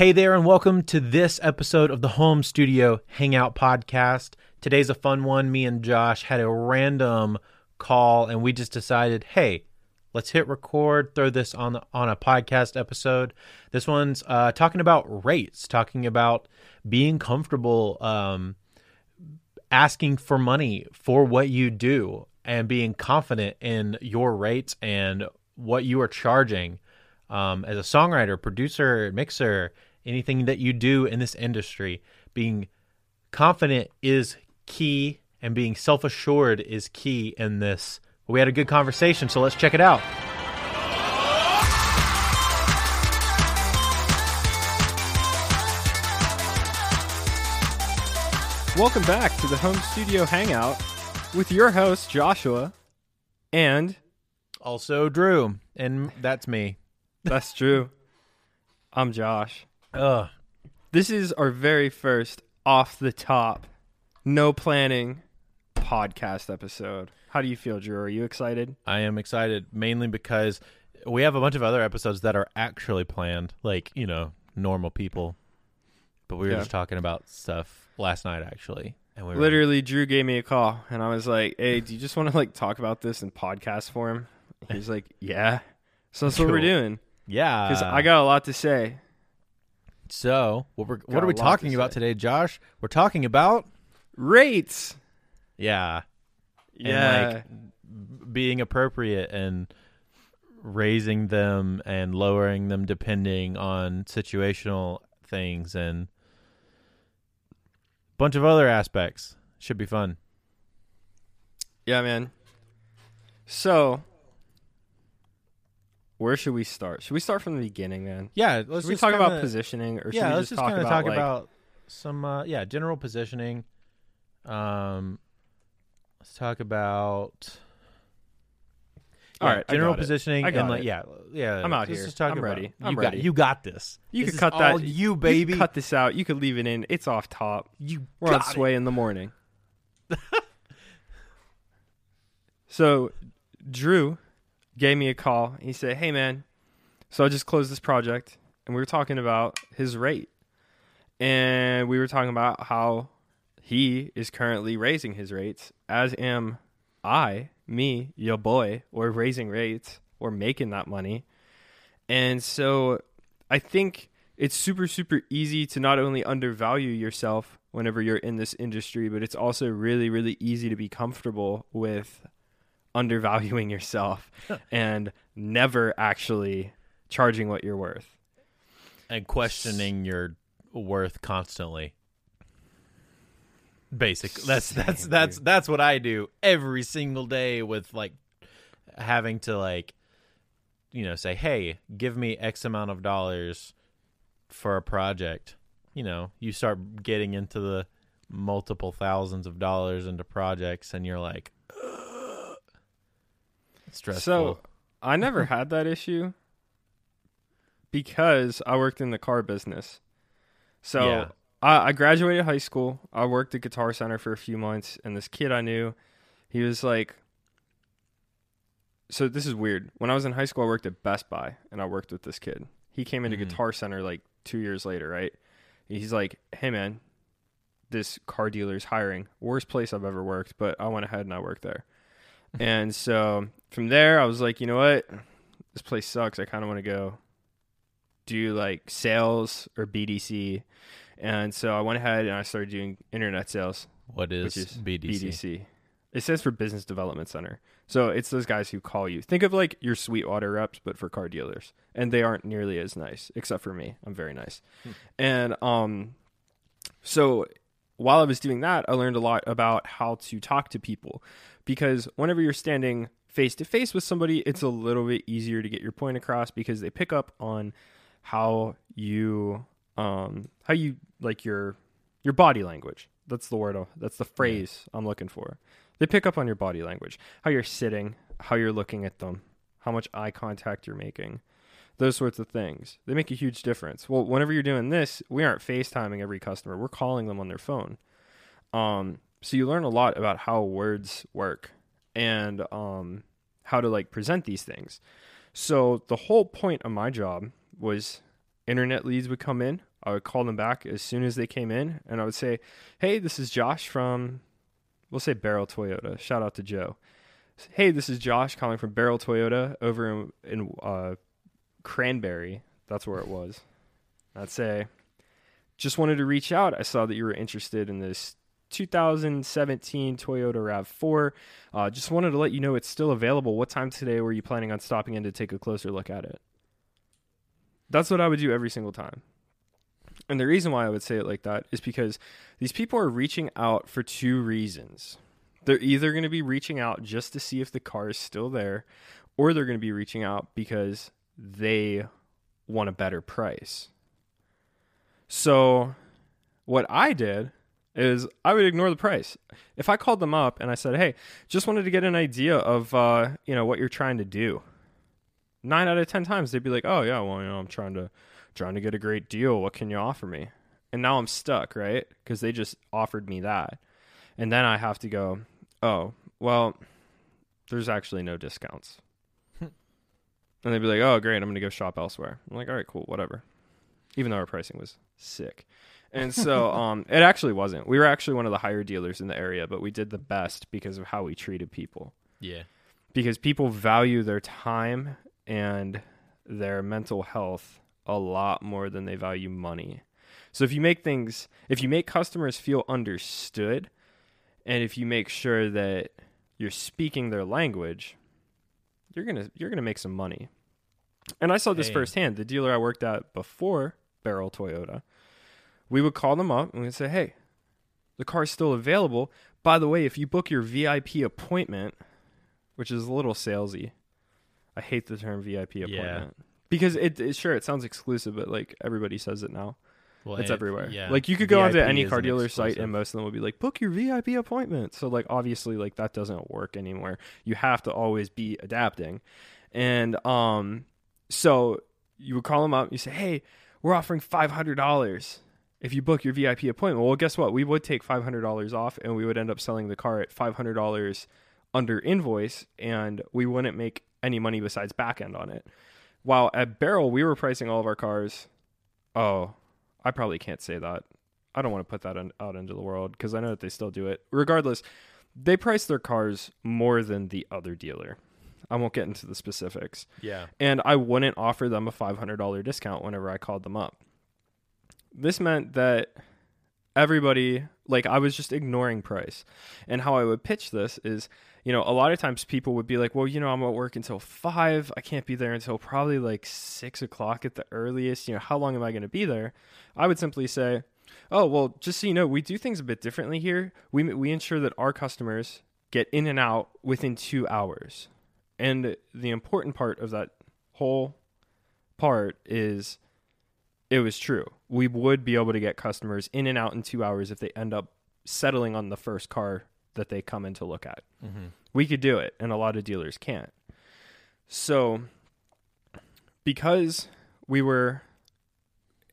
Hey there, and welcome to this episode of the Home Studio Hangout Podcast. Today's a fun one. Me and Josh had a random call, and we just decided, hey, let's hit record, throw this on the, on a podcast episode. This one's uh, talking about rates, talking about being comfortable, um, asking for money for what you do, and being confident in your rates and what you are charging um, as a songwriter, producer, mixer, anything that you do in this industry. Being confident is key, and being self assured is key in this. We had a good conversation, so let's check it out. Welcome back to the Home Studio Hangout with your host, Joshua. And Also, Drew, and that's me. that's Drew. I'm Josh. Ugh. This is our very first off the top, no planning podcast episode. How do you feel, Drew? Are you excited? I am excited mainly because we have a bunch of other episodes that are actually planned, like, you know, normal people. But we were Yeah. just talking about stuff last night, actually. And we were Literally, Drew gave me a call and I was like, hey, do you just want to like talk about this in podcast form? He's like, yeah. So that's what we're doing. yeah. Because I got a lot to say. So, what, we're, Got what are we talking about today, Josh? We're talking about, Rates. yeah, and, Yeah. like, being appropriate and raising them and lowering them depending on situational things and a bunch of other aspects. Should be fun. Yeah, man. So, where should we start? Should we start from the beginning, man? Yeah, let's Should we just talk about kinda- positioning, or should yeah, we just, just talk about talk like, about some uh, yeah general positioning. Um, let's talk about All yeah, right, I general got it. positioning I got and like it. yeah yeah. I'm out here. just talk I'm ready. You I'm got, ready. You got this. You This could cut all that. you You baby. could cut this out. You could leave it in. It's off top. you We're on got it. sway in the morning. so, Drew gave me a call. He said, "Hey, man, so I just closed this project, and we were talking about his rate, and we were talking about how he is currently raising his rates, as am I, me, your boy, or raising rates or making that money, and so I think." It's super, super easy to not only undervalue yourself whenever you're in this industry, but it's also really, really easy to be comfortable with undervaluing yourself and never actually charging what you're worth. and questioning your worth constantly. Basic. That's that's Same, that's dude. that's what I do every single day with like having to like you know say, "Hey, give me X amount of dollars for a project." You know, you start getting into the multiple thousands of dollars into projects and you're like stressful. So I never had that issue because I worked in the car business. So Yeah. I, I graduated high school. I worked at Guitar Center for a few months, and this kid I knew, he was like, so this is weird. When I was in high school, I worked at Best Buy, and I worked with this kid. He came into Mhm. Guitar Center like two years later, right? He's like, hey man, this car dealer's hiring. Worst place I've ever worked, but I went ahead and I worked there. and so from there, I was like, you know what? This place sucks. I kind of want to go do like sales or BDC. And so I went ahead and I started doing internet sales, what is, is BDC? BDC. It stands for Business Development Center. So it's those guys who call you. Think of like your Sweetwater reps, but for car dealers, and they aren't nearly as nice, except for me. I'm very nice. And um, so while I was doing that, I learned a lot about how to talk to people because whenever you're standing face to face with somebody, it's a little bit easier to get your point across because they pick up on how you um how you like your your body language. That's the word. That's the phrase I'm looking for. They pick up on your body language, how you're sitting, how you're looking at them, how much eye contact you're making, those sorts of things. They make a huge difference. Well, whenever you're doing this, we aren't FaceTiming every customer. We're calling them on their phone. Um, so you learn a lot about how words work and um, how to like present these things. So the whole point of my job was internet leads would come in. I would call them back as soon as they came in, and I would say, "Hey, this is Josh from, we'll say Baierl Toyota. Shout out to Joe. Hey, this is Josh calling from Baierl Toyota over in, in uh, Cranberry. That's where it was. I'd say, just wanted to reach out. I saw that you were interested in this 2017 Toyota RAV4. Uh, just wanted to let you know it's still available. What time today were you planning on stopping in to take a closer look at it? That's what I would do every single time. And the reason why I would say it like that is because these people are reaching out for two reasons. They're either going to be reaching out just to see if the car is still there, or they're going to be reaching out because they want a better price. So, what I did is I would ignore the price. If I called them up and I said, "Hey, just wanted to get an idea of uh, you know what you're trying to do," nine out of ten times they'd be like, "Oh yeah, well you know I'm trying to trying to get a great deal. What can you offer me?" And now I'm stuck, right? Because they just offered me that, and then I have to go, "Oh well, there's actually no discounts." and they'd be like, "Oh great, I'm gonna go shop elsewhere." I'm like, "All right, cool, whatever." Even though our pricing was sick. And so um, it actually wasn't. We were actually one of the higher dealers in the area, but we did the best because of how we treated people. Yeah. Because people value their time and their mental health a lot more than they value money. So if you make things, if you make customers feel understood, and if you make sure that you're speaking their language, you're gonna you're gonna make some money. And I saw this Hey. firsthand. The dealer I worked at before Baierl Toyota, we would call them up and we'd say, "Hey, the car's still available. By the way, if you book your VIP appointment, which is a little salesy, I hate the term VIP Yeah. appointment because it, it sure it sounds exclusive, but like everybody says it now. Well, It's it- everywhere. Yeah. Like you could go onto any car dealer site and most of them will be like, book your VIP appointment. So like obviously like that doesn't work anymore. You have to always be adapting. And um so you would call them up, you say, Hey, we're offering five hundred dollars if you book your VIP appointment. Well guess what? We would take five hundred dollars off and we would end up selling the car at five hundred dollars under invoice and we wouldn't make any money besides back end on it. While at Baierl we were pricing all of our cars oh I probably can't say that. I don't want to put that on, out into the world because I know that they still do it. Regardless, they price their cars more than the other dealer. I won't get into the specifics. Yeah. And I wouldn't offer them a $500 discount whenever I called them up. This meant that everybody, like, I was just ignoring price. And how I would pitch this is, you know, a lot of times people would be like, well, you know, I'm at work until five. I can't be there until probably like six o'clock at the earliest. You know, how long am I going to be there? I would simply say, oh, well, just so you know, we do things a bit differently here. We, we ensure that our customers get in and out within two hours. And the important part of that whole part is it was true. We would be able to get customers in and out in two hours if they end up settling on the first car that they come in to look at. Mm-hmm. We could do it, and a lot of dealers can't. So, because we were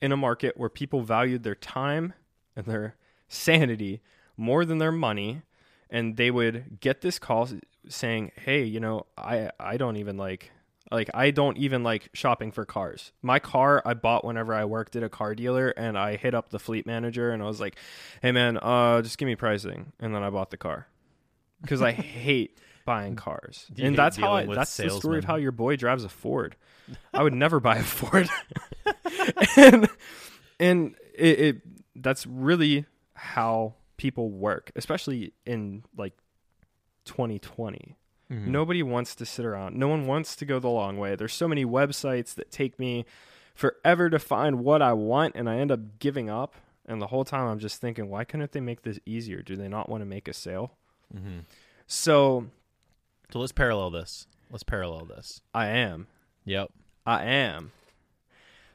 in a market where people valued their time and their sanity more than their money, and they would get this call saying, "Hey, you know, I I don't even like like I don't even like shopping for cars. My car I bought whenever I worked at a car dealer and I hit up the fleet manager and I was like, "Hey man, uh just give me pricing." And then I bought the car. Cuz I hate buying cars. And that's how I, that's the story of how your boy drives a Ford. I would never buy a Ford. and and it, it that's really how people work, especially in like 2020. Mm-hmm. Nobody wants to sit around. No one wants to go the long way. There's so many websites that take me forever to find what I want and I end up giving up. And the whole time I'm just thinking, why couldn't they make this easier? Do they not want to make a sale? Mm-hmm. So So let's parallel this. Let's parallel this. I am. Yep. I am.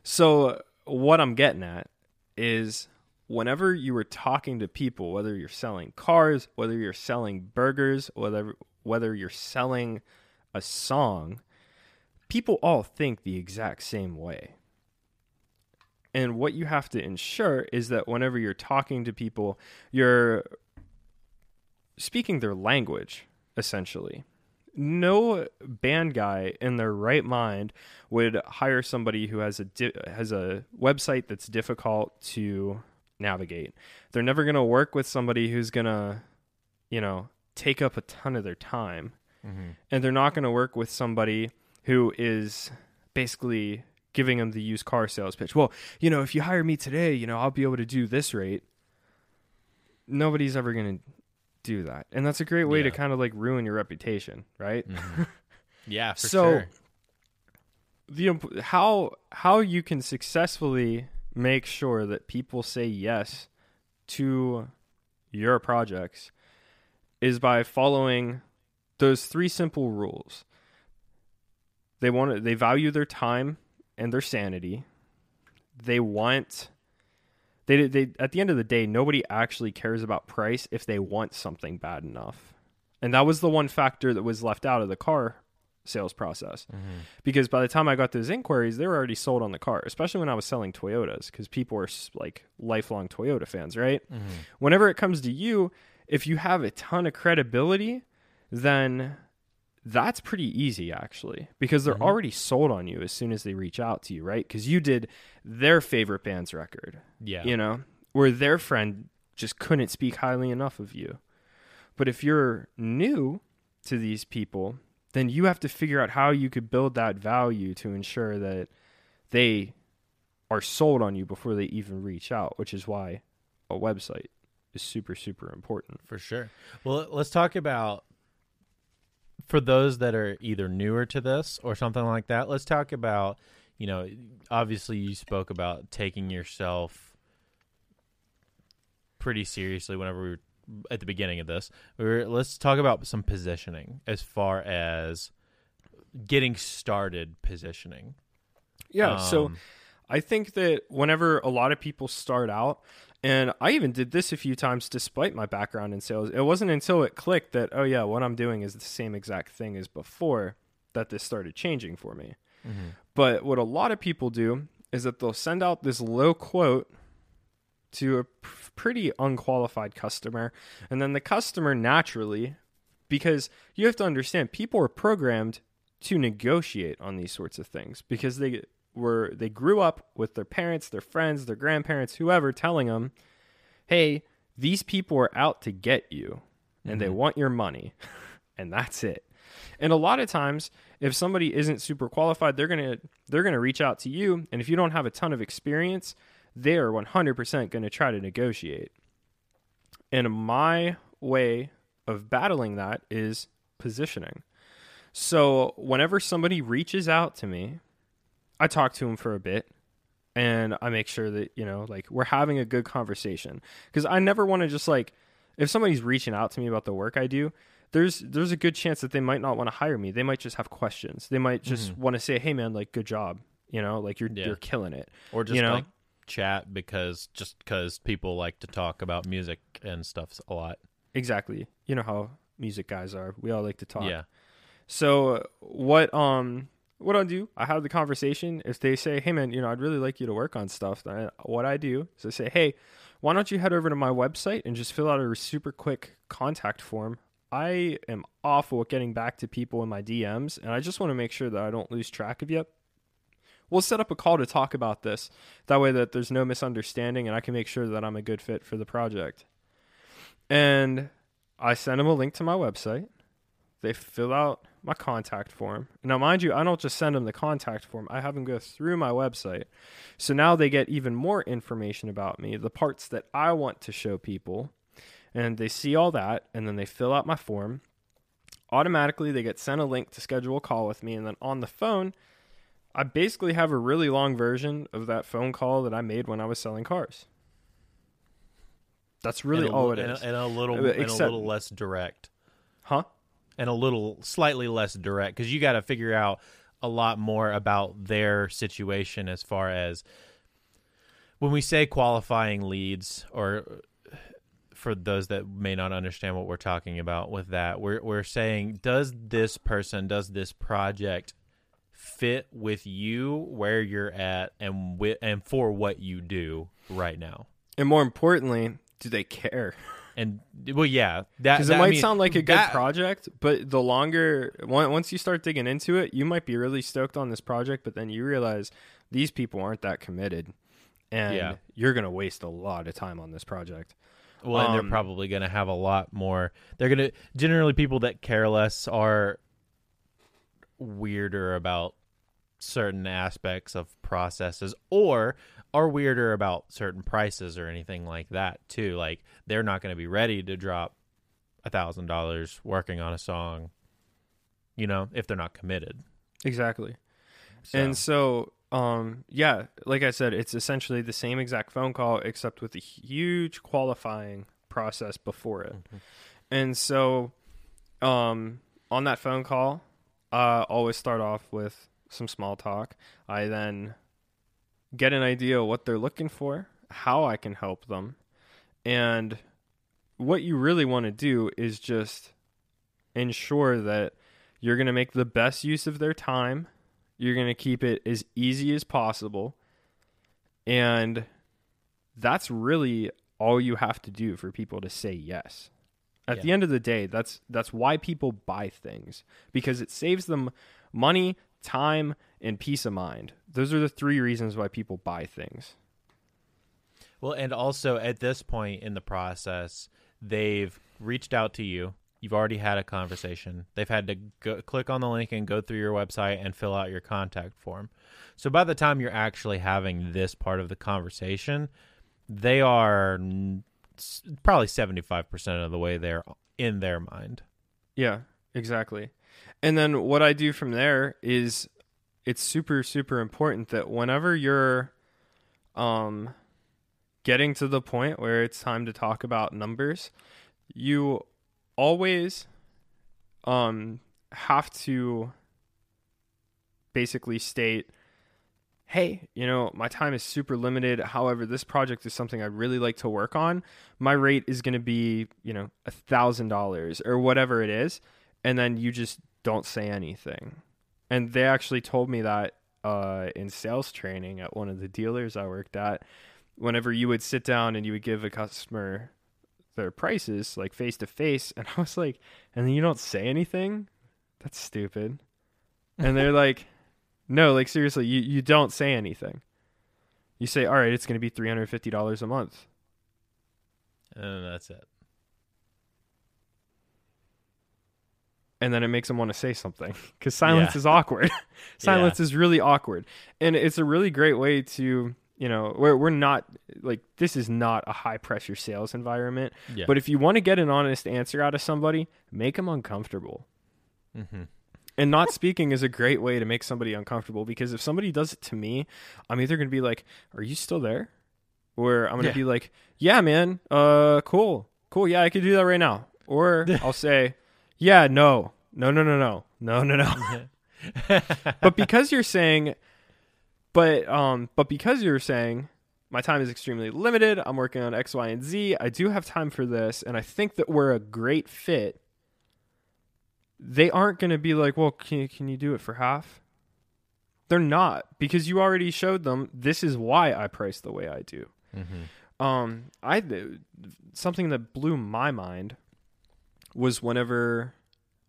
So what I'm getting at is whenever you were talking to people, whether you're selling cars, whether you're selling burgers, whether whether you're selling a song, people all think the exact same way. And what you have to ensure is that whenever you're talking to people, you're speaking their language, essentially. No band guy in their right mind would hire somebody who has a di- has a website that's difficult to navigate. They're never going to work with somebody who's going to, you know, take up a ton of their time. Mm-hmm. And they're not going to work with somebody who is basically giving them the used car sales pitch. Well, you know, if you hire me today, you know, I'll be able to do this rate. Nobody's ever going to do that. And that's a great way to kind of like ruin your reputation, right? Mm-hmm. Yeah, for So- sure. the how how you can successfully make sure that people say yes to your projects is by following those three simple rules. They want they value their time and their sanity. They want they they at the end of the day nobody actually cares about price if they want something bad enough. And that was the one factor that was left out of the car sales process mm-hmm. because by the time I got those inquiries, they were already sold on the car, especially when I was selling Toyotas because people are like lifelong Toyota fans, right? Mm-hmm. Whenever it comes to you, if you have a ton of credibility, then that's pretty easy actually because they're mm-hmm. already sold on you as soon as they reach out to you, right? Because you did their favorite band's record, Yeah. you know, where their friend just couldn't speak highly enough of you. But if you're new to these people, then you have to figure out how you could build that value to ensure that they are sold on you before they even reach out, which is why a website is super, super important. For sure. Well, let's talk about for those that are either newer to this or something like that. Let's talk about, you know, obviously you spoke about taking yourself pretty seriously whenever we were at the beginning of this. We were, let's talk about some positioning as far as getting started positioning. Yeah. so Um, I think that whenever a lot of people start out, and I even did this a few times despite my background in sales, it wasn't until it clicked that, oh, yeah, what I'm doing is the same exact thing as before that this started changing for me. But what a lot of people do is that they'll send out this low quote to a pretty unqualified customer, and then the customer naturally, because you have to understand, people are programmed to negotiate on these sorts of things because they were they grew up with their parents, their friends, their grandparents, whoever telling them, "Hey, these people are out to get you and they mm-hmm. want your money." and that's it. And a lot of times, if somebody isn't super qualified, they're going to they're going to reach out to you, and if you don't have a ton of experience, they are 100% going to try to negotiate. And my way of battling that is positioning. So whenever somebody reaches out to me, I talk to them for a bit and I make sure that, you know, like we're having a good conversation because I never want to just like if somebody's reaching out to me about the work I do, there's there's a good chance that they might not want to hire me. They might just have questions. They might just mm-hmm. want to say, "Hey man, like good job." You know, like you're Yeah. you're killing it. or just you know? like chat because just because people like to talk about music and stuff a lot. Exactly. You know how music guys are. We all like to talk. Yeah. So what um what I do, I have the conversation. If they say, "Hey man, you know, I'd really like you to work on stuff," then what I do is I say, "Hey, why don't you head over to my website and just fill out a super quick contact form?" I am awful at getting back to people in my DMs, and I just want to make sure that I don't lose track of you. We'll set up a call to talk about this. That way, that there's no misunderstanding, and I can make sure that I'm a good fit for the project. And I send them a link to my website they fill out my contact form. Now, mind you, I don't just send them the contact form, I have them go through my website. So now they get even more information about me, the parts that I want to show people. And they see all that, and then they fill out my form. Automatically, they get sent a link to schedule a call with me. And then on the phone, I basically have a really long version of that phone call that I made when I was selling cars. That's really and a, all it is, and a- and a little Uh, and a little less direct. Huh? and a little slightly less direct because you got to figure out a lot more about their situation as far as when we say qualifying leads or for those that may not understand what we're talking about with that we're we're saying does this person does this project fit with you where you're at and with and for what you do right now And more importantly, do they care? and well yeah that Because that- it I might mean, sound like a good that- project, but the longer once you start digging into it, you might be really stoked on this project, but then you realize these people aren't that committed, and Yeah. you're gonna waste a lot of time on this project. Well, and they're Um, probably to have a lot more. They're to generally people that care less are weirder about certain aspects of processes or are weirder about certain prices or anything like that too. Like they're not going to be ready to drop a thousand dollars working on a song, you know, if they're not committed. Exactly. So, And so, um, yeah, like I said, it's essentially the same exact phone call, except with a huge qualifying process before it. Mhm. And so, um, on that phone call, I always start off with some small talk. I then get an idea of what they're looking for, how I can help them, and what you really want to do is just ensure that you're going to make the best use of their time. You're going to keep it as easy as possible. And that's really all you have to do for people to say yes. At Yeah. the end of the day, that's that's why people buy things because it saves them money, time, and peace of mind. Those are the three reasons why people buy things. Well, and also at this point in the process, they've reached out to you. You've already had a conversation. They've had to go, click on the link and go through your website and fill out your contact form. So by the time you're actually having this part of the conversation, they are probably 75% of the way there in their mind. Yeah, exactly. And then what I do from there is it's super super important that whenever you're um getting to the point where it's time to talk about numbers, you always um have to basically state hey, you know, my time is super limited. However, this project is something I really like to work on. My rate is going to be, you know, a thousand dollars or whatever it is, and then you just don't say anything. And they actually told me that uh, in sales training at one of the dealers I worked at. Whenever you would sit down and you would give a customer their prices, like face to face, and I was like, and then you don't say anything. That's stupid. And they're like, no, like seriously, you, you don't say anything. You say, all right, it's going to be $350 a month. And that's it. And then it makes them want to say something because silence Yeah. is awkward. silence is really awkward. And it's a really great way to, you know, we're, we're not like, this is not a high pressure sales environment. Yeah. But if you want to get an honest answer out of somebody, make them uncomfortable. hmm And not speaking is a great way to make somebody uncomfortable because if somebody does it to me, I'm either going to be like, "Are you still there?" or I'm going to Yeah. be like, "Yeah, man. Uh cool. Cool. Yeah, I could do that right now." Or I'll say, "Yeah, no. No, no, no, no. No, no, no." but because you're saying but um but because you're saying my time is extremely limited, I'm working on X, Y, and Z. I do have time for this, and I think that we're a great fit. They aren't going to be like, "Well, can you, can you do it for half?" They're not because you already showed them this is why I price the way I do. hmm Um, I something that blew my mind was whenever,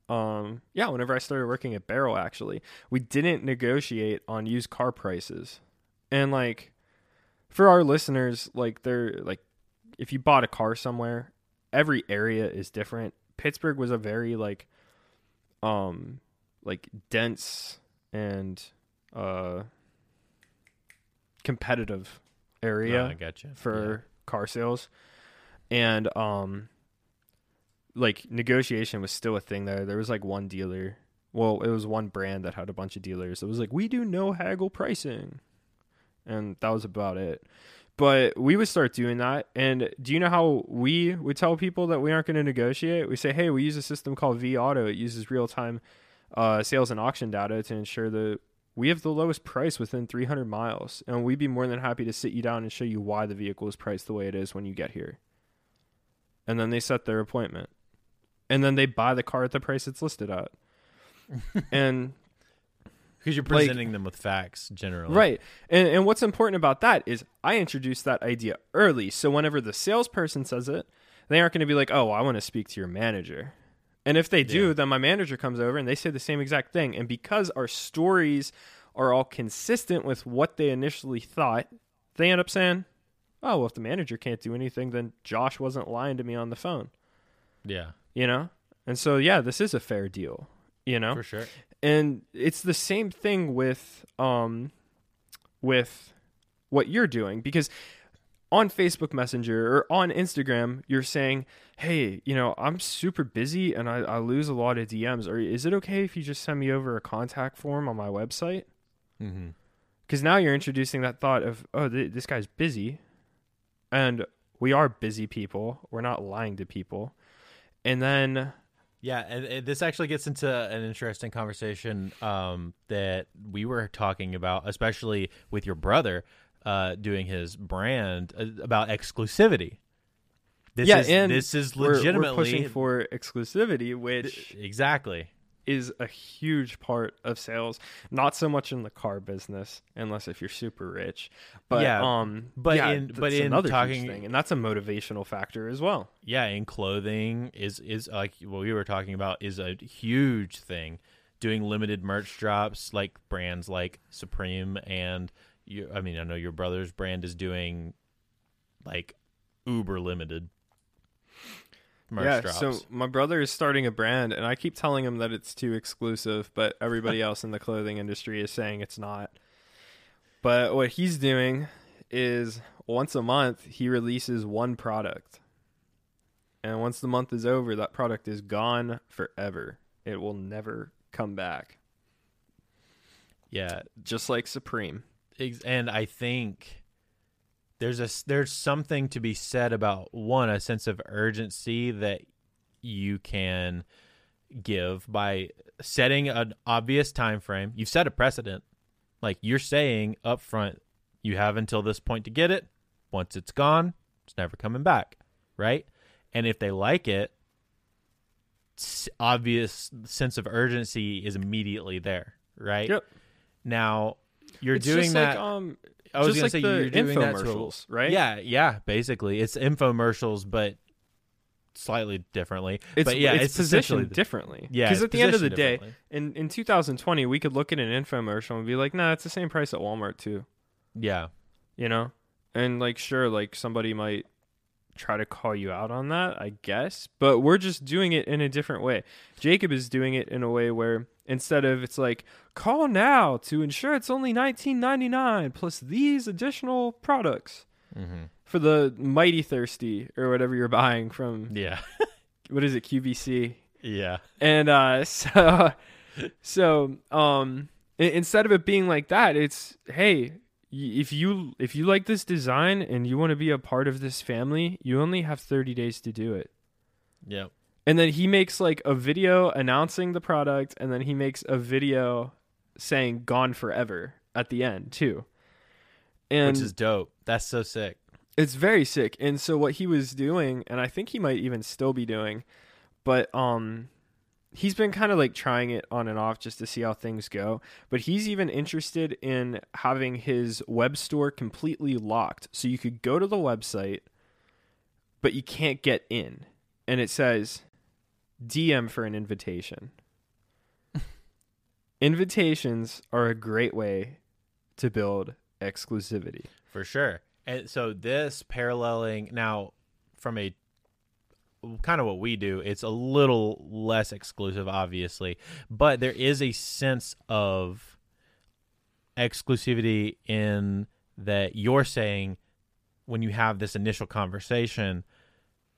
um, yeah, whenever I started working at Baierl. Actually, we didn't negotiate on used car prices, and like for our listeners, like they're like, if you bought a car somewhere, every area is different. Pittsburgh was a very like, um, like dense and uh competitive area I gotcha. for car sales. And um like negotiation was still a thing there. There was like one dealer. Well it was one brand that had a bunch of dealers. It was like we do no haggle pricing. And that was about it but we would start doing that and do you know how we would tell people that we aren't going to negotiate we say hey we use a system called vAuto it uses real-time uh, sales and auction data to ensure that we have the lowest price within 300 miles, and we'd be more than happy to sit you down and show you why the vehicle is priced the way it is when you get here. And then they set their appointment. And then they buy the car at the price it's listed at. and Because you're Like- presenting them with facts generally. Right. And and what's important about that is I introduced that idea early. So whenever the salesperson says it, they aren't going to be like, "Oh, I want to speak to your manager." And if they do, Yeah. then my manager comes over and they say the same exact thing. And because our stories are all consistent with what they initially thought, they end up saying, "Oh, well if the manager can't do anything, then Josh wasn't lying to me on the phone." Yeah, You know? And so yeah, this is a fair deal, you know? for sure. And it's the same thing with um with what you're doing because on Facebook Messenger or on Instagram you're saying hey you know I'm super busy and I, I lose a lot of DMs or is it okay if you just send me over a contact form on my website? Mm-hmm. because now you're introducing that thought of oh th- this guy's busy. And we are busy people. We're not lying to people. And then Yeah, and, and this actually gets into an interesting conversation um, that we were talking about, especially with your brother uh, doing his brand uh, about exclusivity. This yeah is, and this is we're- legitimately we're pushing for exclusivity which exactly. Is a huge part of sales. Not so much in the car business, unless if you're super rich. But Yeah, um, but yeah, in- but in another talking- thing, and that's a motivational factor as well. Yeah, and clothing is is like what we were talking about is a huge thing. Doing limited merch drops like brands like Supreme and you. I mean, I know your brother's brand is doing like uber limited merch yeah. drops. So my brother is starting a brand, and I keep telling him that it's too exclusive, but everybody else in the clothing industry is saying it's not. But what he's doing is once a month he releases one product. And once the month is over, that product is gone forever. It will never come back. yeah, Just like Supreme. and I think there's a there's something to be said about one a sense of urgency that you can give by setting an obvious time frame. You've set a precedent. Like you're saying up front, you have until this point to get it. Once it's gone, it's never coming back, right? And if they like it, obvious sense of urgency is immediately there, right? Yep. Now you're It's doing just that. Like, um, I was just gonna say you're doing that to infomercials, right? Yeah, yeah. Basically, it's infomercials, but slightly differently. It's, but yeah, it's, it's, positioned differently. Yeah, because at the end of the day, in in 2020, we could look at an infomercial and be like, "Nah, it's the same price at Walmart too." Yeah, You know, and like, sure, like somebody might try to call you out on that, I guess, but we're just doing it in a different way. Jacob is doing it in a way where instead of it's like call now to ensure it's only 19.99 plus these additional products mm-hmm. for the mighty thirsty or whatever you're buying from yeah, what is it QVC yeah, and uh so so um instead of it being like that it's hey if you if you like this design and you want to be a part of this family you only have 30 days to do it yep. and then he makes like a video announcing the product and then he makes a video saying gone forever at the end too and Which is dope. That's so sick. it's very sick. And so what he was doing, and I think he might even still be doing, but um he's been kind of like trying it on and off just to see how things go. But he's even interested in having his web store completely locked. So you could go to the website, but you can't get in. And it says DM for an invitation. Invitations are a great way to build exclusivity. For sure. And so this paralleling now from a kind of what we do, it's a little less exclusive, obviously, but there is a sense of exclusivity in that you're saying when you have this initial conversation,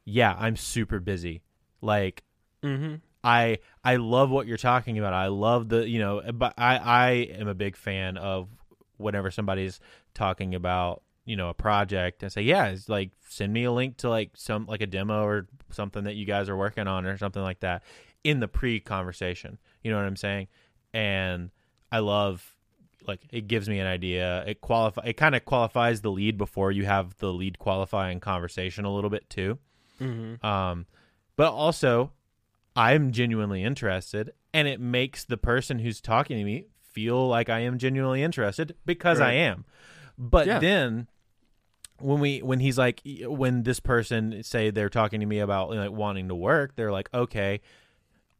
yeah, I'm super busy. Like Mm-hmm. I I love what you're talking about. I love the you know, but I I am a big fan of whenever somebody's talking about you know a project and say yeah, it's like send me a link to like some like a demo or something that you guys are working on or something like that in the pre conversation. You know what I'm saying? And I love like it gives me an idea. It qualify it kind of qualifies the lead before you have the lead qualifying conversation a little bit too. Mm-hmm. Um, but also, I'm genuinely interested, and it makes the person who's talking to me feel like I am genuinely interested because I am. But Yeah. then when we when he's like when this person say they're talking to me about like wanting to work, they're like, okay,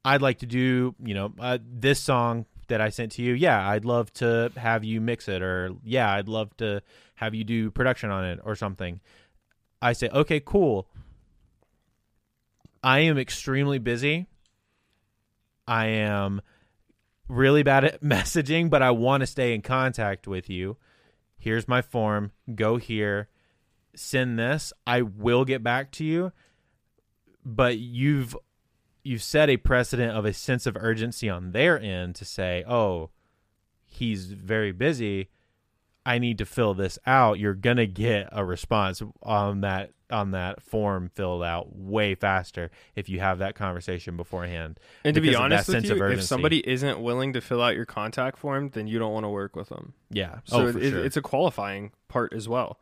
I'd like to do you know uh, this song that I sent to you. Yeah, I'd love to have you mix it, or yeah, I'd love to have you do production on it or something. I say, okay, cool. I am extremely busy. I am really bad at messaging, but I want to stay in contact with you. Here's my form. Go here. Send this. I will get back to you. But you've you've set a precedent of a sense of urgency on their end to say, "Oh, he's very busy. I need to fill this out." You're going to get a response on that on that form filled out way faster if you have that conversation beforehand. And to be because of that honest with you, if somebody isn't willing to fill out your contact form, then you don't want to work with them. Yeah. So oh, it- sure. it's a qualifying part as well.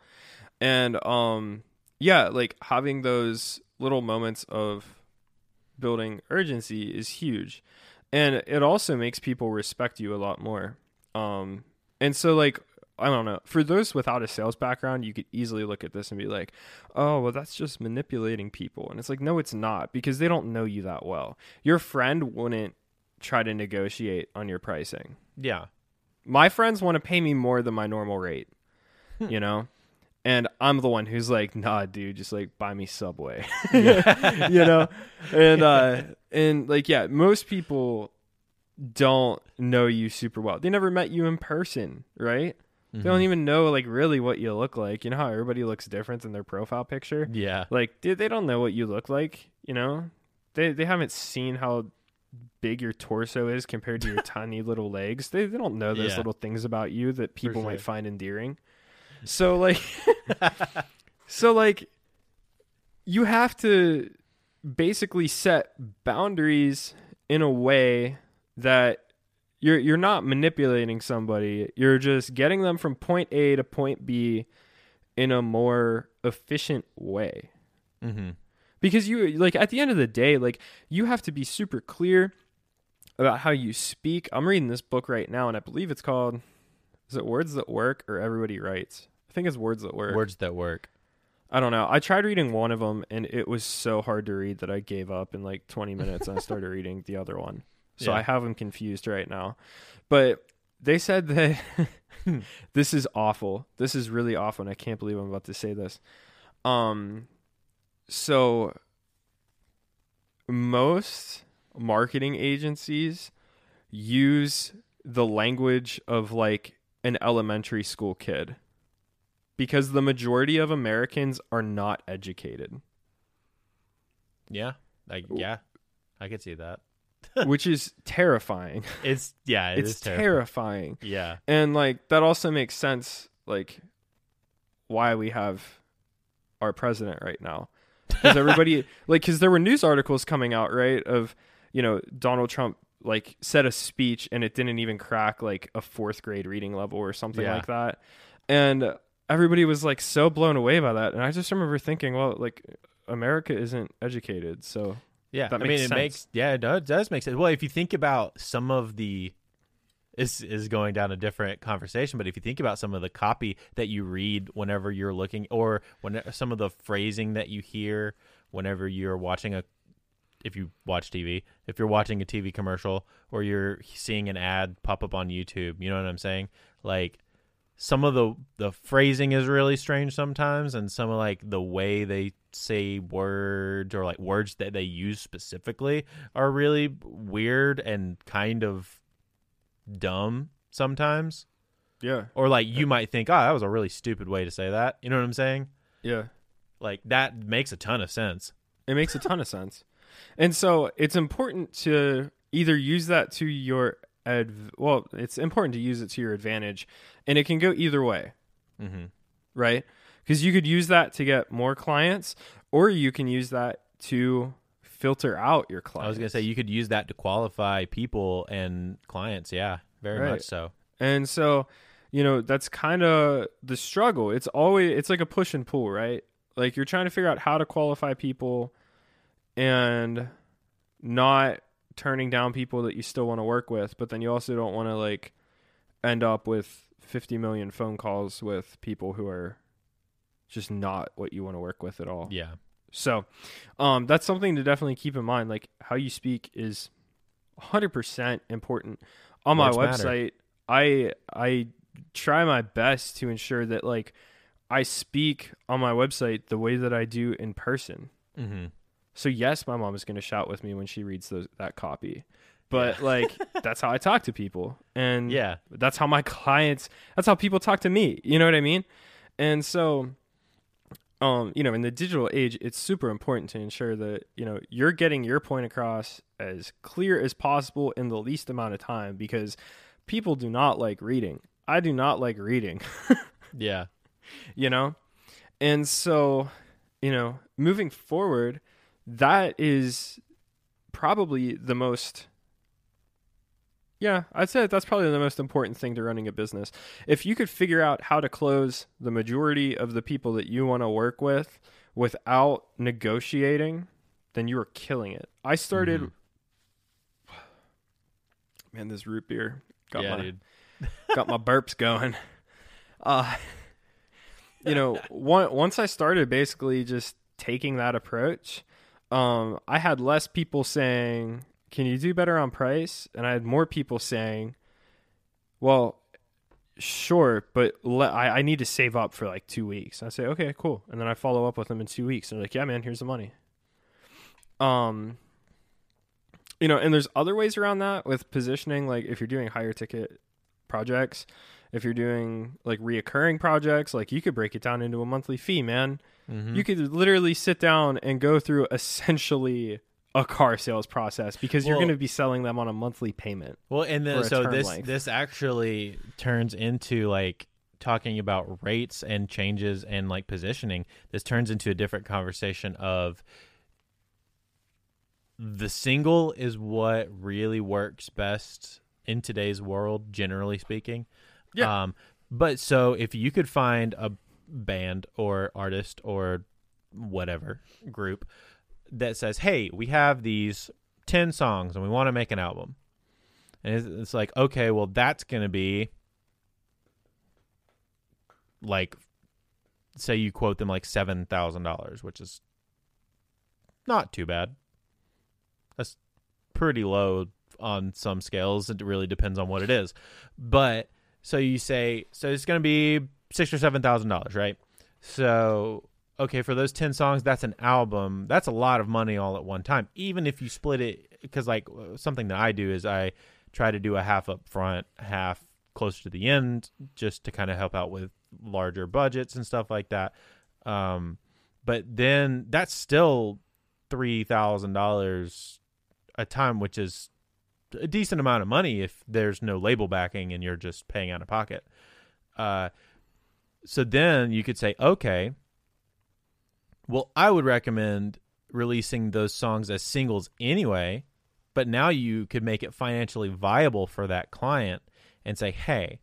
And um yeah, like having those little moments of building urgency is huge. And it also makes people respect you a lot more. Um and so like I don't know. For those without a sales background, you could easily look at this and be like, "Oh, well that's just manipulating people." And it's like, "No, it's not because they don't know you that well. Your friend wouldn't try to negotiate on your pricing." yeah. my friends want to pay me more than my normal rate, Hmm. you know? And I'm the one who's like, nah, dude, just like buy me Subway, you know? And, uh, and like, yeah, most people don't know you super well. They never met you in person, right? They Mm-hmm. don't even know like really what you look like. You know how everybody looks different in their profile picture? Yeah. Like, dude, they don't know what you look like, you know? They they haven't seen how big your torso is compared to your tiny little legs. They they don't know those Yeah. little things about you that people sure. might find endearing. So like so like you have to basically set boundaries in a way that you're you're not manipulating somebody. You're just getting them from point A to point B in a more efficient way. Mm-hmm. Because you like at the end of the day, like you have to be super clear about how you speak. I'm reading this book right now and I believe it's called is it Words That Work or Everybody Writes? I think it's Words That Work. Words that work. I don't know. I tried reading one of them and it was so hard to read that I gave up in like 20 minutes and I started reading the other one. So Yeah. I have them confused right now. But they said that this is awful. This is really awful and I can't believe I'm about to say this. Um so most marketing agencies use the language of like an elementary school kid because the majority of Americans are not educated, Yeah. Like yeah. I could see that. which is terrifying. It's yeah, it it's is terrifying. terrifying. Yeah. And like that also makes sense like why we have our president right now. Cuz everybody like cuz there were news articles coming out, right, of you know, Donald Trump like said a speech and it didn't even crack like a 4th grade reading level or something Yeah. like that. And everybody was like so blown away by that. And I just remember thinking, well, like America isn't educated, so Yeah, That I mean, it sense. makes yeah, it does, does make sense. Well, if you think about some of the, this is going down a different conversation, but if you think about some of the copy that you read whenever you're looking, or when some of the phrasing that you hear whenever you're watching a, if you watch TV, if you're watching a TV commercial or you're seeing an ad pop up on YouTube, you know what I'm saying? Like some of the the phrasing is really strange sometimes and some of like the way they say words or like words that they use specifically are really weird and kind of dumb sometimes yeah. or like you might think oh that was a really stupid way to say that you know what i'm saying Yeah. like that makes a ton of sense It makes a ton of sense. And so it's important to either use that to your adv- well, it's important to use it to your advantage and it can go either way, mm-hmm. right? Because you could use that to get more clients or you can use that to filter out your clients. i was gonna say you could use that to qualify people and clients yeah very Right. much so And so, you know, that's kind of the struggle. It's always it's like a push and pull, right? Like you're trying to figure out how to qualify people and not turning down people that you still want to work with, but then you also don't want to like end up with 50 million phone calls with people who are just not what you want to work with at all. Yeah. So, um, that's something to definitely keep in mind. Like how you speak is 100% important. On my Words matter. website, I I try my best to ensure that like I speak on my website the way that I do in person. Mm-hmm. So yes, my mom is going to shout with me when she reads those, that copy. But like that's how I talk to people. And Yeah. that's how my clients that's how people talk to me you know what i mean and so um you know in the digital age it's super important to ensure that you know you're getting your point across as clear as possible in the least amount of time because people do not like reading i do not like reading Yeah. you know and so you know moving forward that is probably the most yeah i'd say that's probably the most important thing to running a business if you could figure out how to close the majority of the people that you want to work with without negotiating then you are killing it i started Mhm. man this root beer got yeah, my dude. got my burps going. Uh, you know, one, once I started basically just taking that approach, um, I had less people saying, "Can you do better on price?" and I had more people saying, "Well, sure, but le- I, I need to save up for like two weeks." I say, "Okay, cool," and then I follow up with them in two weeks, and they're like, "Yeah, man, here's the money." Um, you know, and there's other ways around that with positioning. Like if you're doing higher ticket projects, if you're doing like reoccurring projects, like you could break it down into a monthly fee, man. Mhm. You could literally sit down and go through essentially a car sales process because you're going to be selling them on a monthly payment. Well, and then so this length. this actually turns into like talking about rates and changes and like positioning. This turns into a different conversation of the single is what really works best in today's world, generally speaking. Yeah. Um, but so if you could find a band or artist or whatever group that says, "Hey, we have these ten songs and we want to make an album," and it's, it's like, okay, well, that's going to be like, say you quote them like seven thousand dollars, which is not too bad. That's pretty low on some scales. It really depends on what it is, but so you say, so it's going to be six or seven thousand dollars, right? So okay, for those ten songs, that's an album. That's a lot of money all at one time. Even if you split it, because like something that I do is I try to do a half up front, half closer to the end, just to kind of help out with larger budgets and stuff like that. Um, but then that's still three thousand dollars a time, which is a decent amount of money if there's no label backing and you're just paying out of pocket. Uh, so then you could say, okay, well, I would recommend releasing those songs as singles anyway, but now you could make it financially viable for that client and say, hey,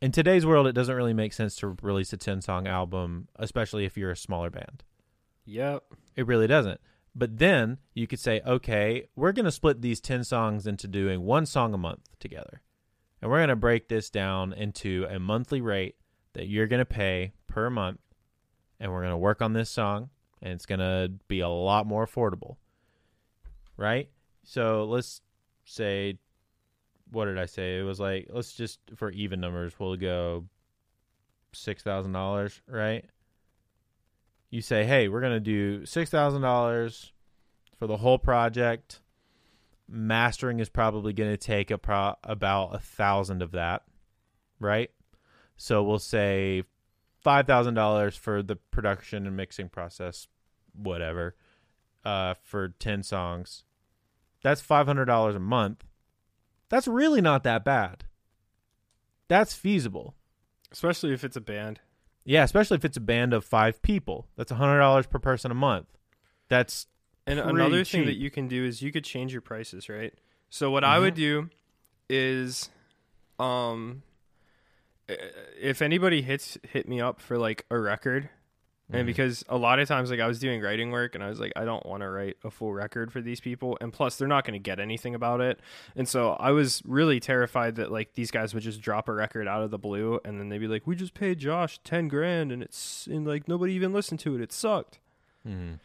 in today's world, it doesn't really make sense to release a 10 song album, especially if you're a smaller band. Yep. It really doesn't. But then you could say, okay, we're going to split these 10 songs into doing one song a month together. And we're going to break this down into a monthly rate that you're going to pay per month. And we're going to work on this song. And it's going to be a lot more affordable. Right? So let's say, what did I say? It was like, let's just, for even numbers, we'll go $6,000, right? You say, hey, we're going to do $6,000 for the whole project. Mastering is probably going to take a pro- about a thousand of that, right? So we'll say $5,000 for the production and mixing process, whatever, uh, for 10 songs. That's $500 a month. That's really not that bad. That's feasible. Especially if it's a band. Yeah, especially if it's a band of five people. That's hundred dollars per person a month. That's And another thing that you can do is you could change your prices, right? So what I would do is um, if anybody hits hit me up for like a record, and because a lot of times like I was doing writing work and I was like I don't want to write a full record for these people, and plus they're not going to get anything about it, and so I was really terrified that like these guys would just drop a record out of the blue, and then they'd be like, we just paid Josh ten grand, and it's and like nobody even listened to it, it sucked. Mhm.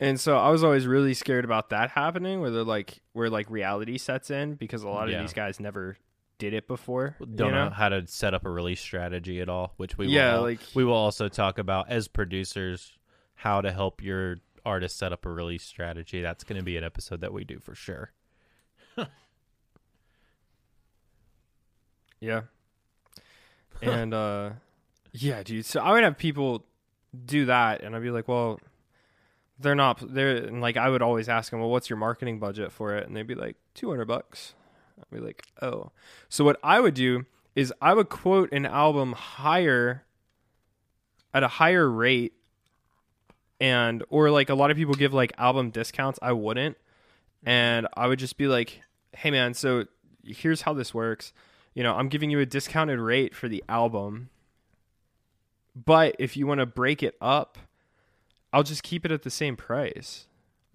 And so I was always really scared about that happening, where they're like, where like reality sets in, because a lot of Yeah. these guys never did it before. don't you know how to set up a release strategy at all, which we Yeah, will, like- we will also talk about as producers how to help your artist set up a release strategy. That's going to be an episode that we do for sure. Yeah. And uh yeah, dude. So I would have people do that and I'd be like, "Well, they're not they're and like I would always ask them, "Well, what's your marketing budget for it?" And they'd be like, "200 bucks." I'd be like, "Oh." So what I would do is I would quote an album higher at a higher rate and or like a lot of people give like album discounts, I wouldn't. And I would just be like, "Hey man, so here's how this works." you know, I'm giving you a discounted rate for the album. But if you want to break it up, I'll just keep it at the same price.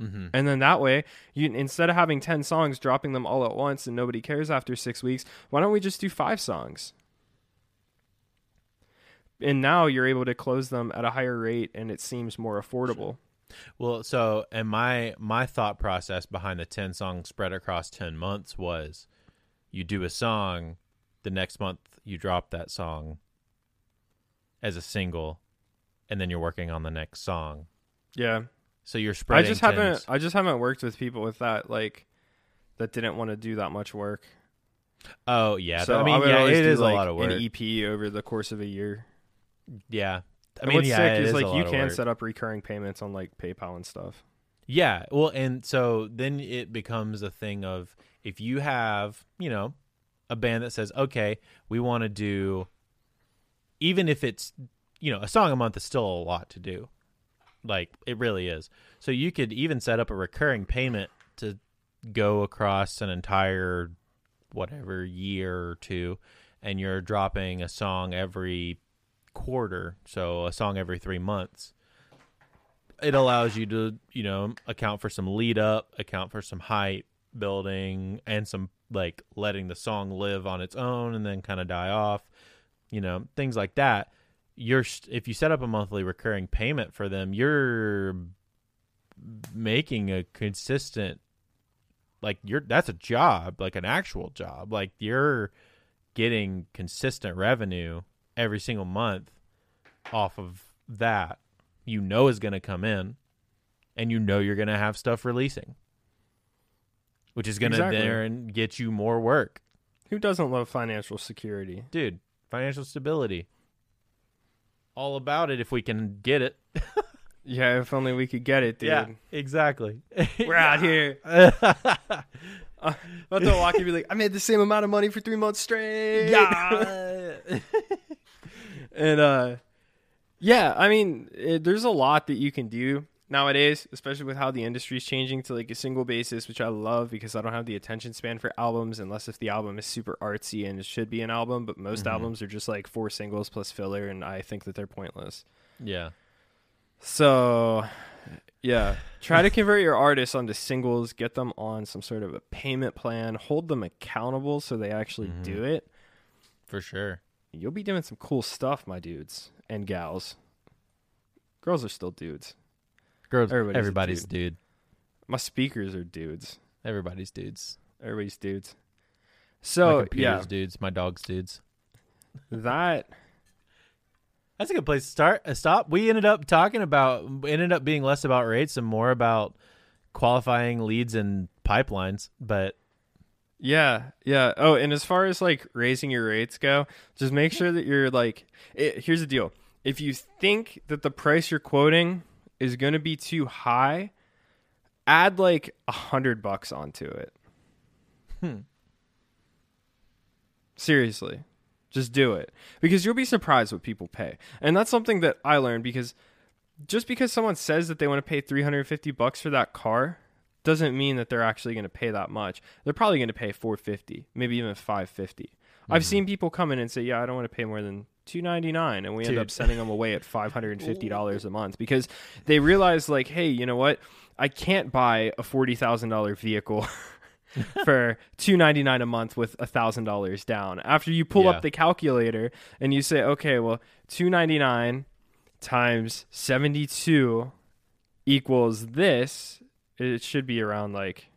Mm-hmm. And then that way, you instead of having 10 songs dropping them all at once and nobody cares after 6 weeks, why don't we just do 5 songs? And now you're able to close them at a higher rate and it seems more affordable. Well, so and my my thought process behind the ten song spread across ten months was, you do a song, the next month you drop that song as a single, and then you're working on the next song. Yeah. So you're spreading. I just haven't. I just haven't worked with people with that like that didn't want to do that much work. Oh yeah, so I mean would yeah, it is like, a lot of work. An EP over the course of a year. yeah, I mean what's yeah, sick it is is like you can set up recurring payments on like PayPal and stuff. Yeah, well, and so then it becomes a thing of if you have, you know, a band that says, okay, we want to do, even if it's, you know, a song a month is still a lot to do. Like, it really is. So you could even set up a recurring payment to go across an entire, whatever, year or two, and you're dropping a song every quarter. So a song every three months it allows you to you know account for some lead up account for some hype building and some like letting the song live on its own and then kind of die off you know things like that you're if you set up a monthly recurring payment for them you're making a consistent like you're that's a job like an actual job like you're getting consistent revenue every single month off of that you know is going to come in and you know you're going to have stuff releasing which is going to Exactly. there and get you more work Who doesn't love financial security? dude financial stability all about it if we can get it Yeah, if only we could get it, dude. yeah exactly We're out here. Uh, about to walk and be like, I made the same amount of money for three months straight. yeah and uh yeah i mean it, there's a lot that you can do nowadays especially with how the industry's changing to like a single basis which i love because i don't have the attention span for albums unless if the album is super artsy and it should be an album but most albums are just like four singles plus filler and i think that they're pointless yeah so yeah try to convert your artists onto singles get them on some sort of a payment plan hold them accountable so they actually Mhm. do it for sure you'll be doing some cool stuff, my dudes and gals. Girls are still dudes. Girls Everybody's a everybody's dude My speakers are dudes. everybody's dudes Everybody's dudes. So computer's yeah, dudes my dog's dudes that That's a good place to start. Uh, stop. We ended up talking about ended up being less about rates and more about qualifying leads and pipelines. But yeah, yeah. Oh, and as far as like raising your rates go, just make sure that you're like. It, here's the deal: if you think that the price you're quoting is going to be too high, add like a hundred bucks onto it. Hmm. Seriously. Just do it. Because you'll be surprised what people pay. And that's something that I learned because just because someone says that they want to pay 350 bucks for that car doesn't mean that they're actually going to pay that much. They're probably going to pay 450, maybe even 550. I've seen people come in and say, "Yeah, I don't want to pay more than two ninety nine, and we end up sending them away at five hundred and fifty dollars a month because they realize, like, hey, you know what? I can't buy a forty thousand dollar vehicle. for two ninety nine a month with a thousand dollars down. After you pull Yeah. up the calculator and you say, okay, well, two ninety nine times seventy two equals this, it should be around like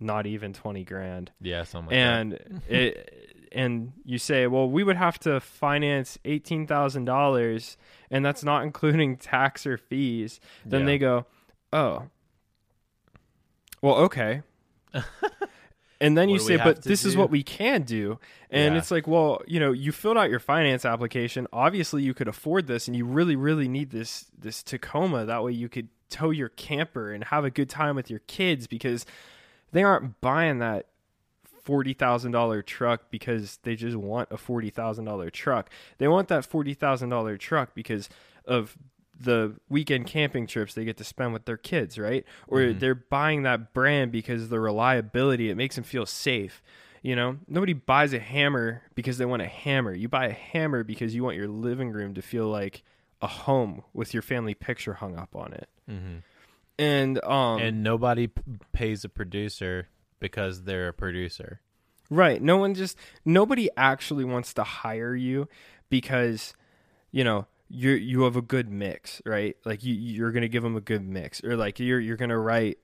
not even twenty grand Yeah, something like and it and you say, well, we would have to finance eighteen thousand dollars, and that's not including tax or fees. Then Yeah. they go, oh, well, okay. and then What you say, but this is what we can do. And Yeah. it's like, well, you know, you filled out your finance application. Obviously, you could afford this, and you really, really need this this Tacoma. That way, you could tow your camper and have a good time with your kids because they aren't buying that forty thousand dollar truck because they just want a forty thousand dollar truck. They want that forty thousand dollar truck because of the weekend camping trips they get to spend with their kids, right? Or they're buying that brand because of the reliability. It makes them feel safe. You know, nobody buys a hammer because they want a hammer. You buy a hammer because you want your living room to feel like a home with your family picture hung up on it. Mhm. And um, and nobody p- pays a producer because they're a producer. Right. No one just nobody actually wants to hire you because you know you you have a good mix, right? Like you you're gonna give them a good mix, or like you're you're gonna write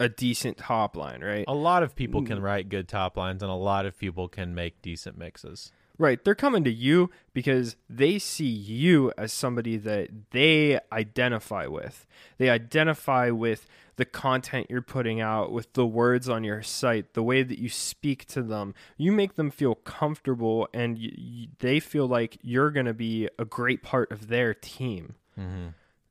a decent top line, right? A lot of people can mm. write good top lines, and a lot of people can make decent mixes. Right. They're coming to you because they see you as somebody that they identify with. They identify with the content you're putting out, with the words on your site, the way that you speak to them. You make them feel comfortable and they feel like you're going to be a great part of their team. Mm-hmm.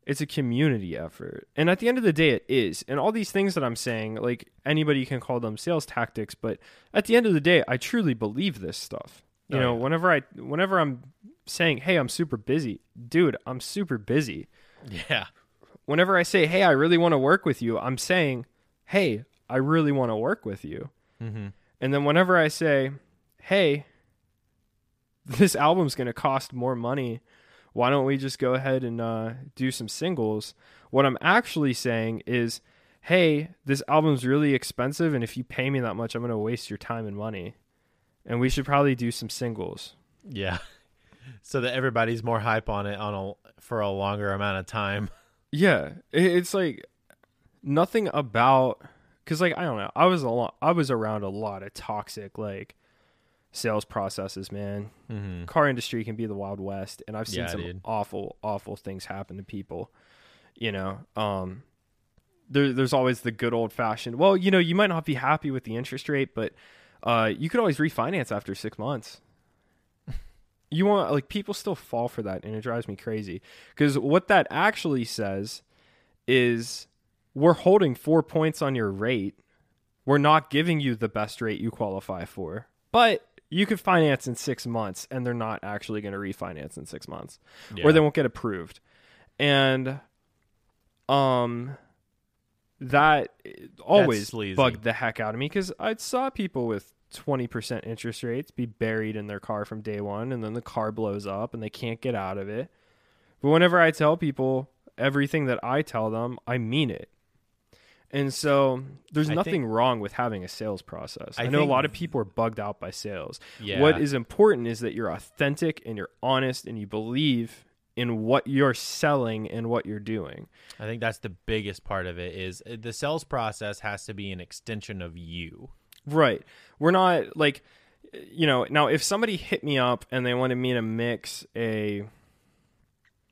It's a community effort. And at the end of the day, it is. And all these things that I'm saying, like anybody can call them sales tactics, but at the end of the day, I truly believe this stuff. You Oh, know, yeah. whenever I, whenever I'm saying, "Hey, I'm super busy," dude, I'm super busy. Yeah. Whenever I say, "Hey, I really want to work with you," I'm saying, "Hey, I really want to work with you." Mhm. And then whenever I say, "Hey, this album's going to cost more money," why don't we just go ahead and uh, do some singles? What I'm actually saying is, hey, this album's really expensive, and if you pay me that much, I'm going to waste your time and money. And we should probably do some singles. Yeah. So that everybody's more hype on it on a for a longer amount of time. Yeah, it's like nothing about because like I don't know. I was a lot. I was around a lot of toxic like sales processes, man. Mm-hmm. car industry can be the wild west and i've seen Yeah, some dude. awful awful things happen to people you know um there, there's always the good old fashioned well you know you might not be happy with the interest rate but uh you could always refinance after six months you want like people still fall for that and it drives me crazy. Because what that actually says is we're holding four points on your rate. We're not giving you the best rate you qualify for but you could finance in six months and they're not actually going to refinance in six months or they won't get approved. And um that always bugged the heck out of me because i saw people with 20% interest rates be buried in their car from day one and then the car blows up and they can't get out of it but whenever i tell people everything that i tell them i mean it and so there's I nothing think- wrong with having a sales process. I, I know a lot of people are bugged out by sales. Yeah. What is important is that you're authentic and you're honest and you believe in what you're selling and what you're doing. I think that's the biggest part of it is uh, the sales process has to be an extension of you. Right. We're not like you know, now if somebody hit me up and they wanted me to mix a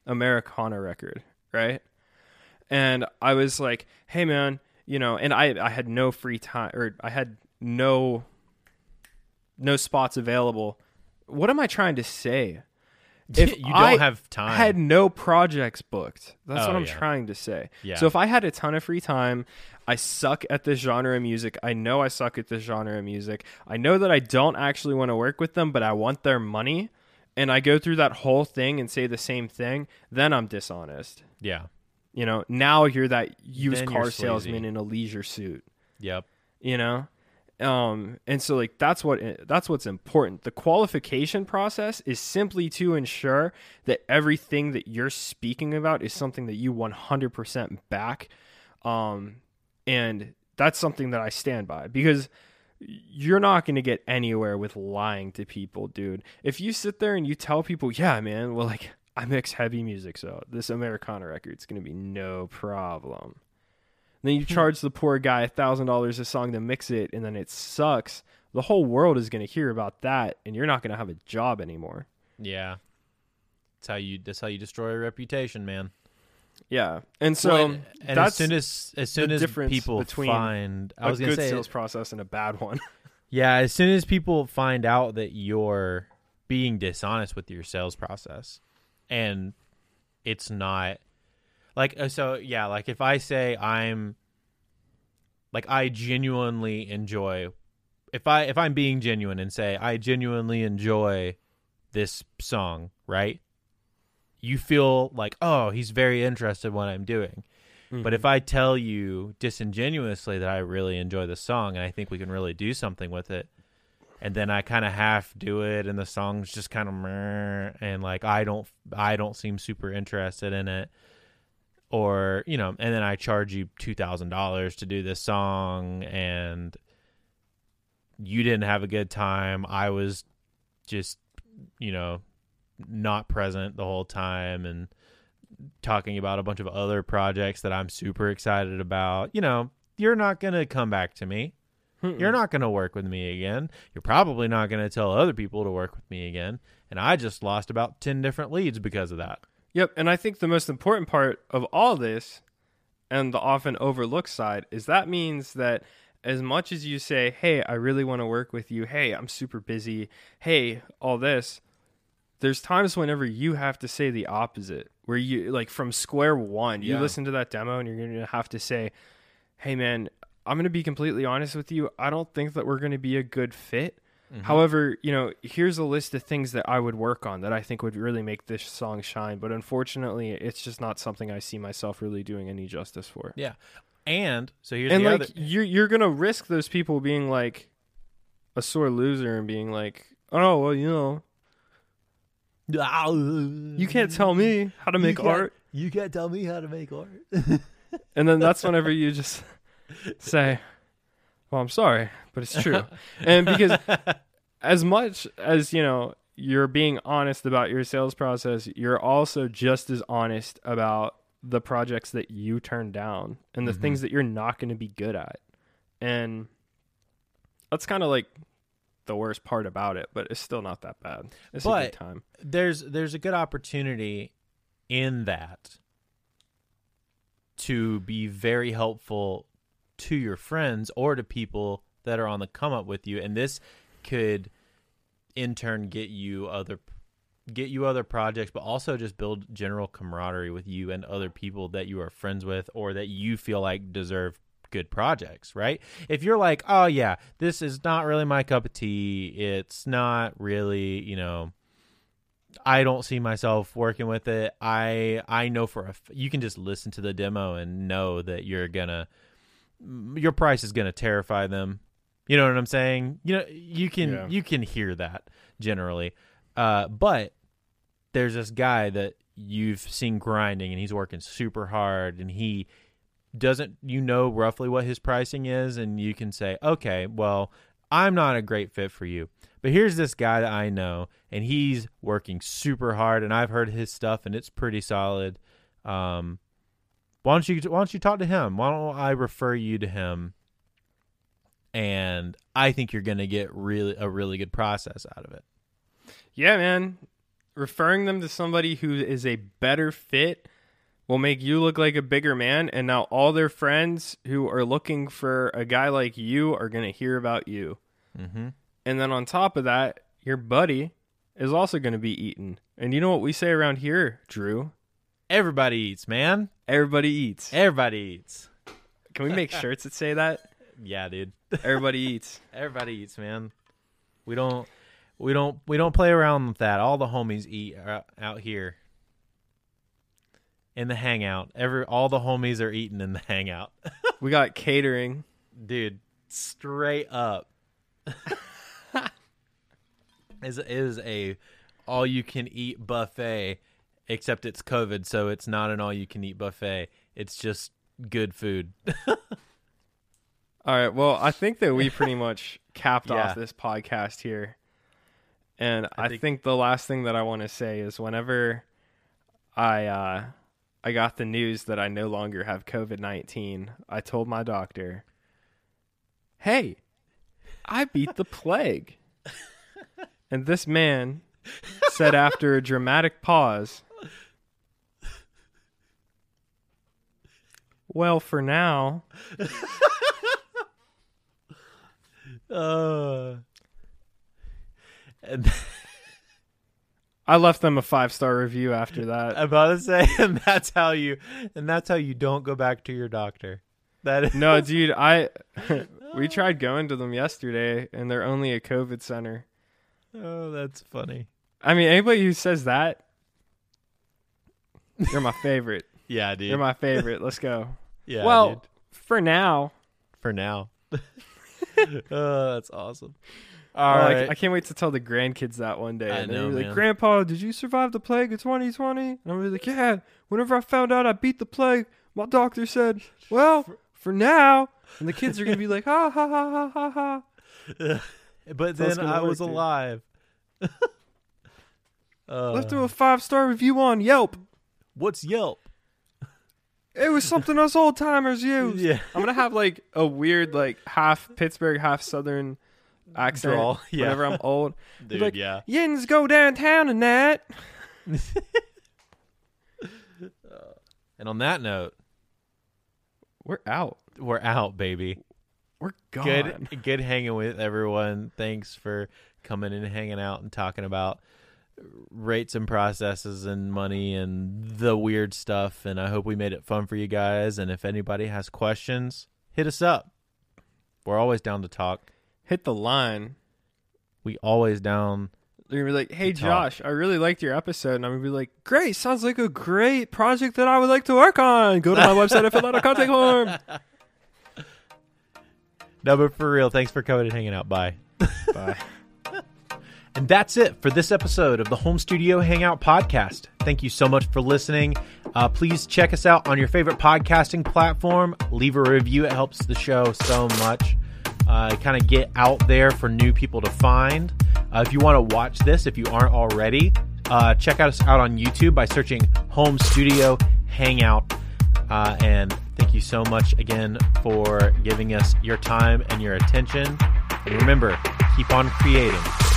Americana record, right? And I was like, "Hey man, you know, and I I had no free time or I had no no spots available. What am I trying to say? If you don't I have time. I had no projects booked. That's Oh, what I'm yeah. trying to say. Yeah. So if I had a ton of free time, I suck at this genre of music. I know I suck at this genre of music. I know that I don't actually want to work with them, but I want their money. And I go through that whole thing and say the same thing, then I'm dishonest. yeah. You know, now you're that used Then car salesman in a leisure suit Yep. you know Um, and so like that's what that's what's important. The qualification process is simply to ensure that everything that you're speaking about is something that you 100% back. Um, and that's something that I stand by because you're not going to get anywhere with lying to people, dude. If you sit there and you tell people, "Yeah, man, well like I mix heavy music, so this Americana record's going to be no problem." then you hmm. charge the poor guy a thousand dollars a song to mix it, and then it sucks. The whole world is going to hear about that, and you're not going to have a job anymore. Yeah. That's how you that's how you destroy a reputation, man. Yeah, and so Well, and, as soon as as soon as people find I a was gonna good say sales process and a bad one. Yeah, as soon as people find out that you're being dishonest with your sales process and it's not like uh, so yeah, like if I say I'm like I genuinely enjoy if I if I'm being genuine and say I genuinely enjoy this song, right? You feel like, "Oh, he's very interested in what I'm doing." But if mm-hmm. I tell you disingenuously that I really enjoy the song and I think we can really do something with it, and then I kind of half do it, and the song's just kind of and like I don't, I don't seem super interested in it, or you know, and then I charge you two thousand dollars to do this song, and you didn't have a good time. I was just, you know, not present the whole time, and talking about a bunch of other projects that I'm super excited about. You know, you're not going to come back to me. You're not going to work with me again. You're probably not going to tell other people to work with me again. And I just lost about 10 different leads because of that. Yep, and I think the most important part of all this and the often overlooked side is that means that as much as you say, "Hey, I really want to work with you. Hey, I'm super busy. Hey, all this." There's times whenever you have to say the opposite, where you like from square one, you Yeah. listen to that demo and you're going to have to say, "Hey man, I'm going to be completely honest with you. I don't think that we're going to be a good fit." Mm-hmm. However, you know, here's a list of things that I would work on that I think would really make this song shine. But unfortunately, it's just not something I see myself really doing any justice for. Yeah. And so here's and like other. you're you're gonna risk those people being like a sore loser and being like, oh well, you know, you can't tell me how to make can't- art. You can't tell me how to make art. And then that's whenever you just say, "Well, I'm sorry, but it's true." and because as much as you know you're being honest about your sales process, you're also just as honest about the projects that you turn down and the Mm-hmm. things that you're not going to be good at. And that's kind of like the worst part about it, but it's still not that bad. It's a good time. there's there's a good opportunity in that to be very helpful to your friends or to people that are on the come up with you and this could in turn get you other get you other projects but also just build general camaraderie with you and other people that you are friends with or that you feel like deserve good projects right if you're like oh yeah this is not really my cup of tea it's not really you know I don't see myself working with it. I I know for a f- you can just listen to the demo and know that you're gonna your price is gonna terrify them. You know what I'm saying? You know you can Yeah. you can hear that generally, uh, but there's this guy that you've seen grinding and he's working super hard and he doesn't you know roughly what his pricing is and you can say okay well i'm not a great fit for you. But here's this guy that i know and he's working super hard and i've heard his stuff and it's pretty solid. Um why don't you why don't you talk to him? Why don't i refer you to him? And i think you're gonna get really a really good process out of it. Yeah, man. Referring them to somebody who is a better fit will make you look like a bigger man. And now all their friends who are looking for a guy like you are going to hear about you. mm-hmm. And then on top of that, your buddy is also going to be eaten. And you know what we say around here, Drew? everybody eats man Everybody eats. everybody eats Can we make shirts that say that? yeah dude Everybody eats. Everybody eats, man. We don't, we don't, we don't play around with that. All the homies eat uh, out here in the hangout. Every all the homies are eating in the hangout, We got catering. dude. straight up is is a all you can eat buffet except it's covid so it's not an all you can eat buffet it's just good food All right. Well, I think that we pretty much capped Yeah. off this podcast here. And I I, think- think, the last thing that I want to say is whenever I uh, I got the news that I no longer have COVID nineteen, I told my doctor, "Hey, I beat the plague." and this man said after a dramatic pause, "Well, for now." uh and I left them a five star review after that. i'm about to say and that's how you and that's how you don't go back to your doctor that is No, dude, I we tried going to them yesterday, and they're only a COVID center. oh that's funny I mean, anybody who says that, you're my favorite. yeah dude You're my favorite. Let's go. yeah well, dude. for now, for now oh that's awesome all Or, right like, I can't wait to tell the grandkids that one day. I and know, like. Grandpa, did you survive the plague of 2020? And I'm be like, Yeah. Whenever I found out I beat the plague, my doctor said, Well, for now. And the kids are gonna be like, Ha ha ha ha ha ha. but then I was dude. alive. uh, Let's do a five star review on Yelp. what's Yelp? It was something us old timers used. Yeah, I'm gonna have like a weird like half Pittsburgh, half Southern accent Drawl, yeah. whenever I'm old. dude. like, yeah, Yins go downtown and that. and on that note, We're out. we're out, baby. We're gone. Good, good hanging with everyone. Thanks for coming and hanging out and talking about rates and processes and money and the weird stuff. And I hope we made it fun for you guys. And if anybody has questions, hit us up. We're always down to talk. Hit the line. We always down. They're gonna be like, "Hey, Josh, I really liked your episode," and I'm gonna be like, "Great, sounds like a great project that I would like to work on." Go to my website and fill out a contact form. No, but for real, thanks for coming and hanging out. Bye. Bye. And that's it for this episode of the Home Studio Hangout Podcast. Thank you so much for listening. Uh, please check us out on your favorite podcasting platform. Leave a review, it helps the show so much. Uh, kind of get out there for new people to find. Uh, if you want to watch this, if you aren't already, uh, check us out on YouTube by searching Home Studio Hangout. Uh, and thank you so much again for giving us your time and your attention. And remember, keep on creating.